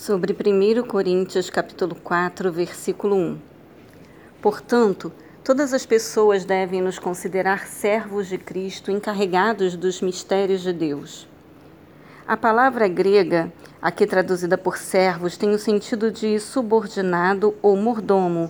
sobre 1 Coríntios capítulo 4, versículo 1. Portanto, todas as pessoas devem nos considerar servos de Cristo, encarregados dos mistérios de Deus. A palavra grega, aqui traduzida por servos, tem o sentido de subordinado ou mordomo,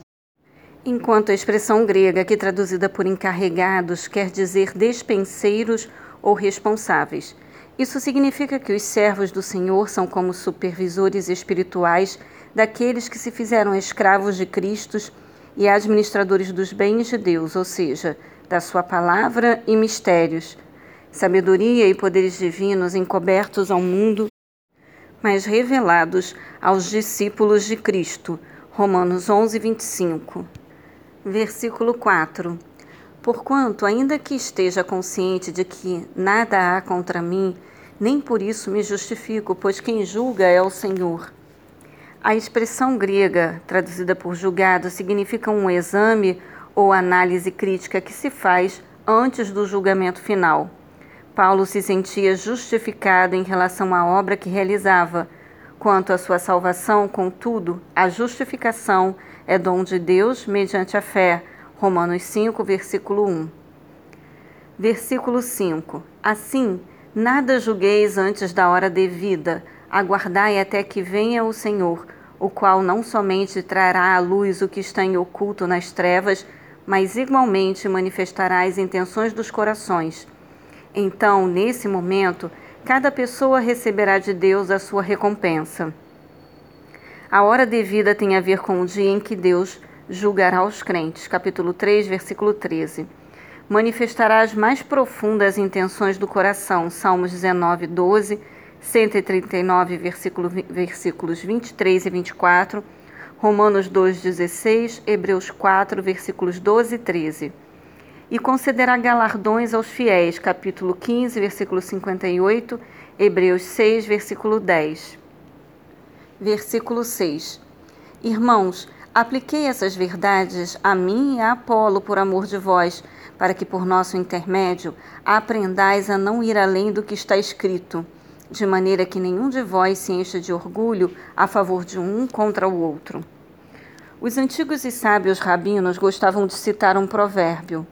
enquanto a expressão grega, aqui traduzida por encarregados, quer dizer despenseiros ou responsáveis. Isso significa que os servos do Senhor são como supervisores espirituais daqueles que se fizeram escravos de Cristo e administradores dos bens de Deus, ou seja, da sua palavra e mistérios, sabedoria e poderes divinos encobertos ao mundo, mas revelados aos discípulos de Cristo. Romanos 11, 25. Versículo 4. Porquanto, ainda que esteja consciente de que nada há contra mim, nem por isso me justifico, pois quem julga é o Senhor. A expressão grega, traduzida por julgado, significa um exame ou análise crítica que se faz antes do julgamento final. Paulo se sentia justificado em relação à obra que realizava. Quanto à sua salvação, contudo, a justificação é dom de Deus mediante a fé. Romanos 5, versículo 1. Versículo 5. Assim, Nada julgueis antes da hora devida, aguardai até que venha o Senhor, o qual não somente trará à luz o que está em oculto nas trevas, mas igualmente manifestará as intenções dos corações. Então, nesse momento, cada pessoa receberá de Deus a sua recompensa. A hora devida tem a ver com o dia em que Deus julgará os crentes. Capítulo 3, versículo 13 manifestará as mais profundas intenções do coração. Salmos 19, 12, 139, versículo, versículos 23 e 24, Romanos 2, 16, Hebreus 4, versículos 12 e 13. E concederá galardões aos fiéis, capítulo 15, versículo 58, Hebreus 6, versículo 10. Versículo 6. Irmãos, apliquei essas verdades a mim e a Apolo por amor de vós, para que por nosso intermédio aprendais a não ir além do que está escrito, de maneira que nenhum de vós se encha de orgulho a favor de um contra o outro. Os antigos e sábios rabinos gostavam de citar um provérbio: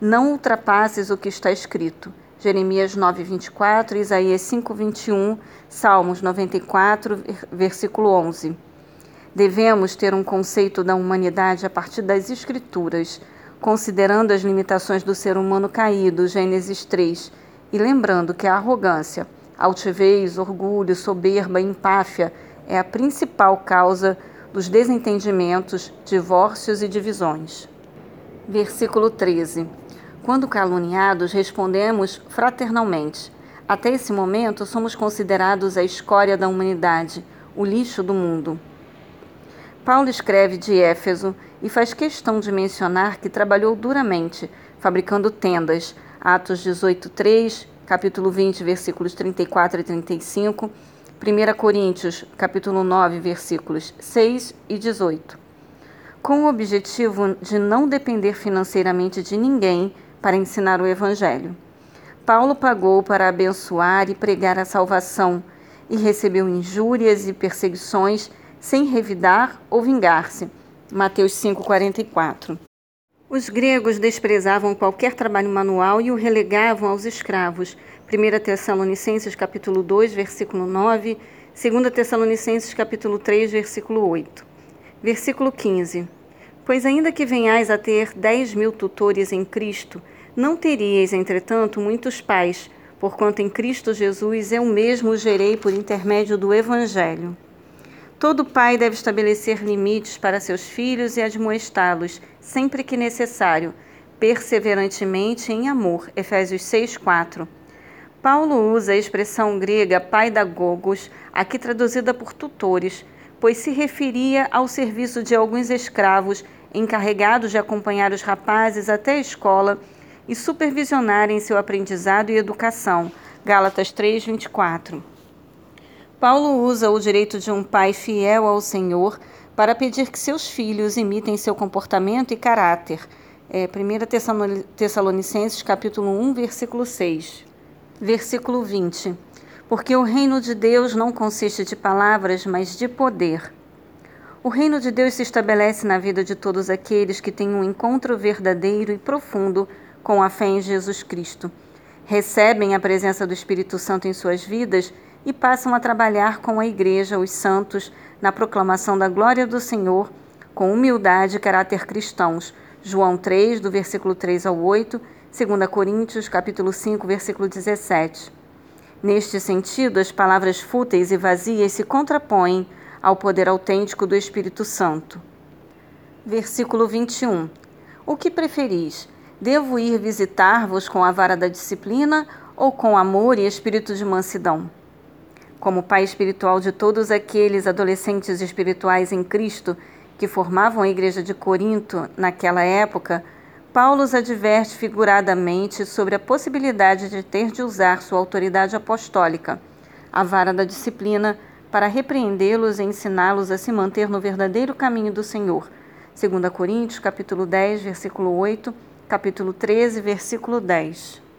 Não ultrapasses o que está escrito. Jeremias 9:24, Isaías 5:21, Salmos 94, versículo 11. Devemos ter um conceito da humanidade a partir das escrituras considerando as limitações do ser humano caído, Gênesis 3, e lembrando que a arrogância, altivez, orgulho, soberba, empáfia é a principal causa dos desentendimentos, divórcios e divisões. Versículo 13. Quando caluniados, respondemos fraternalmente. Até esse momento, somos considerados a escória da humanidade, o lixo do mundo. Paulo escreve de Éfeso e faz questão de mencionar que trabalhou duramente, fabricando tendas. Atos 18:3, capítulo 20, versículos 34 e 35, 1 Coríntios, capítulo 9, versículos 6 e 18. Com o objetivo de não depender financeiramente de ninguém para ensinar o evangelho. Paulo pagou para abençoar e pregar a salvação e recebeu injúrias e perseguições sem revidar ou vingar-se Mateus 5:44. Os gregos desprezavam qualquer trabalho manual e o relegavam aos escravos. 1 Tessalonicenses capítulo 2, versículo 9, 2 Tessalonicenses capítulo 3, versículo 8. Versículo 15. Pois ainda que venhais a ter dez mil tutores em Cristo, não teríeis, entretanto, muitos pais, porquanto em Cristo Jesus eu mesmo gerei por intermédio do Evangelho. Todo pai deve estabelecer limites para seus filhos e admoestá-los, sempre que necessário, perseverantemente em amor. Efésios 6:4. Paulo usa a expressão grega paidagogos, aqui traduzida por tutores, pois se referia ao serviço de alguns escravos encarregados de acompanhar os rapazes até a escola e supervisionarem seu aprendizado e educação. Gálatas 3:24. Paulo usa o direito de um pai fiel ao Senhor para pedir que seus filhos imitem seu comportamento e caráter. É, 1 Tessalonicenses capítulo 1, versículo 6. Versículo 20. porque o reino de Deus não consiste de palavras, mas de poder. O reino de Deus se estabelece na vida de todos aqueles que têm um encontro verdadeiro e profundo com a fé em Jesus Cristo. Recebem a presença do Espírito Santo em suas vidas e passam a trabalhar com a Igreja, os santos, na proclamação da glória do Senhor, com humildade e caráter cristãos. João 3, do versículo 3 ao 8, 2 Coríntios, capítulo 5, versículo 17. Neste sentido, as palavras fúteis e vazias se contrapõem ao poder autêntico do Espírito Santo. Versículo 21. O que preferis? Devo ir visitar-vos com a vara da disciplina ou com amor e espírito de mansidão? Como pai espiritual de todos aqueles adolescentes espirituais em Cristo que formavam a igreja de Corinto naquela época, Paulo os adverte figuradamente sobre a possibilidade de ter de usar sua autoridade apostólica, a vara da disciplina, para repreendê-los e ensiná-los a se manter no verdadeiro caminho do Senhor. 2 Coríntios, capítulo 10, versículo 8, capítulo 13, versículo 10.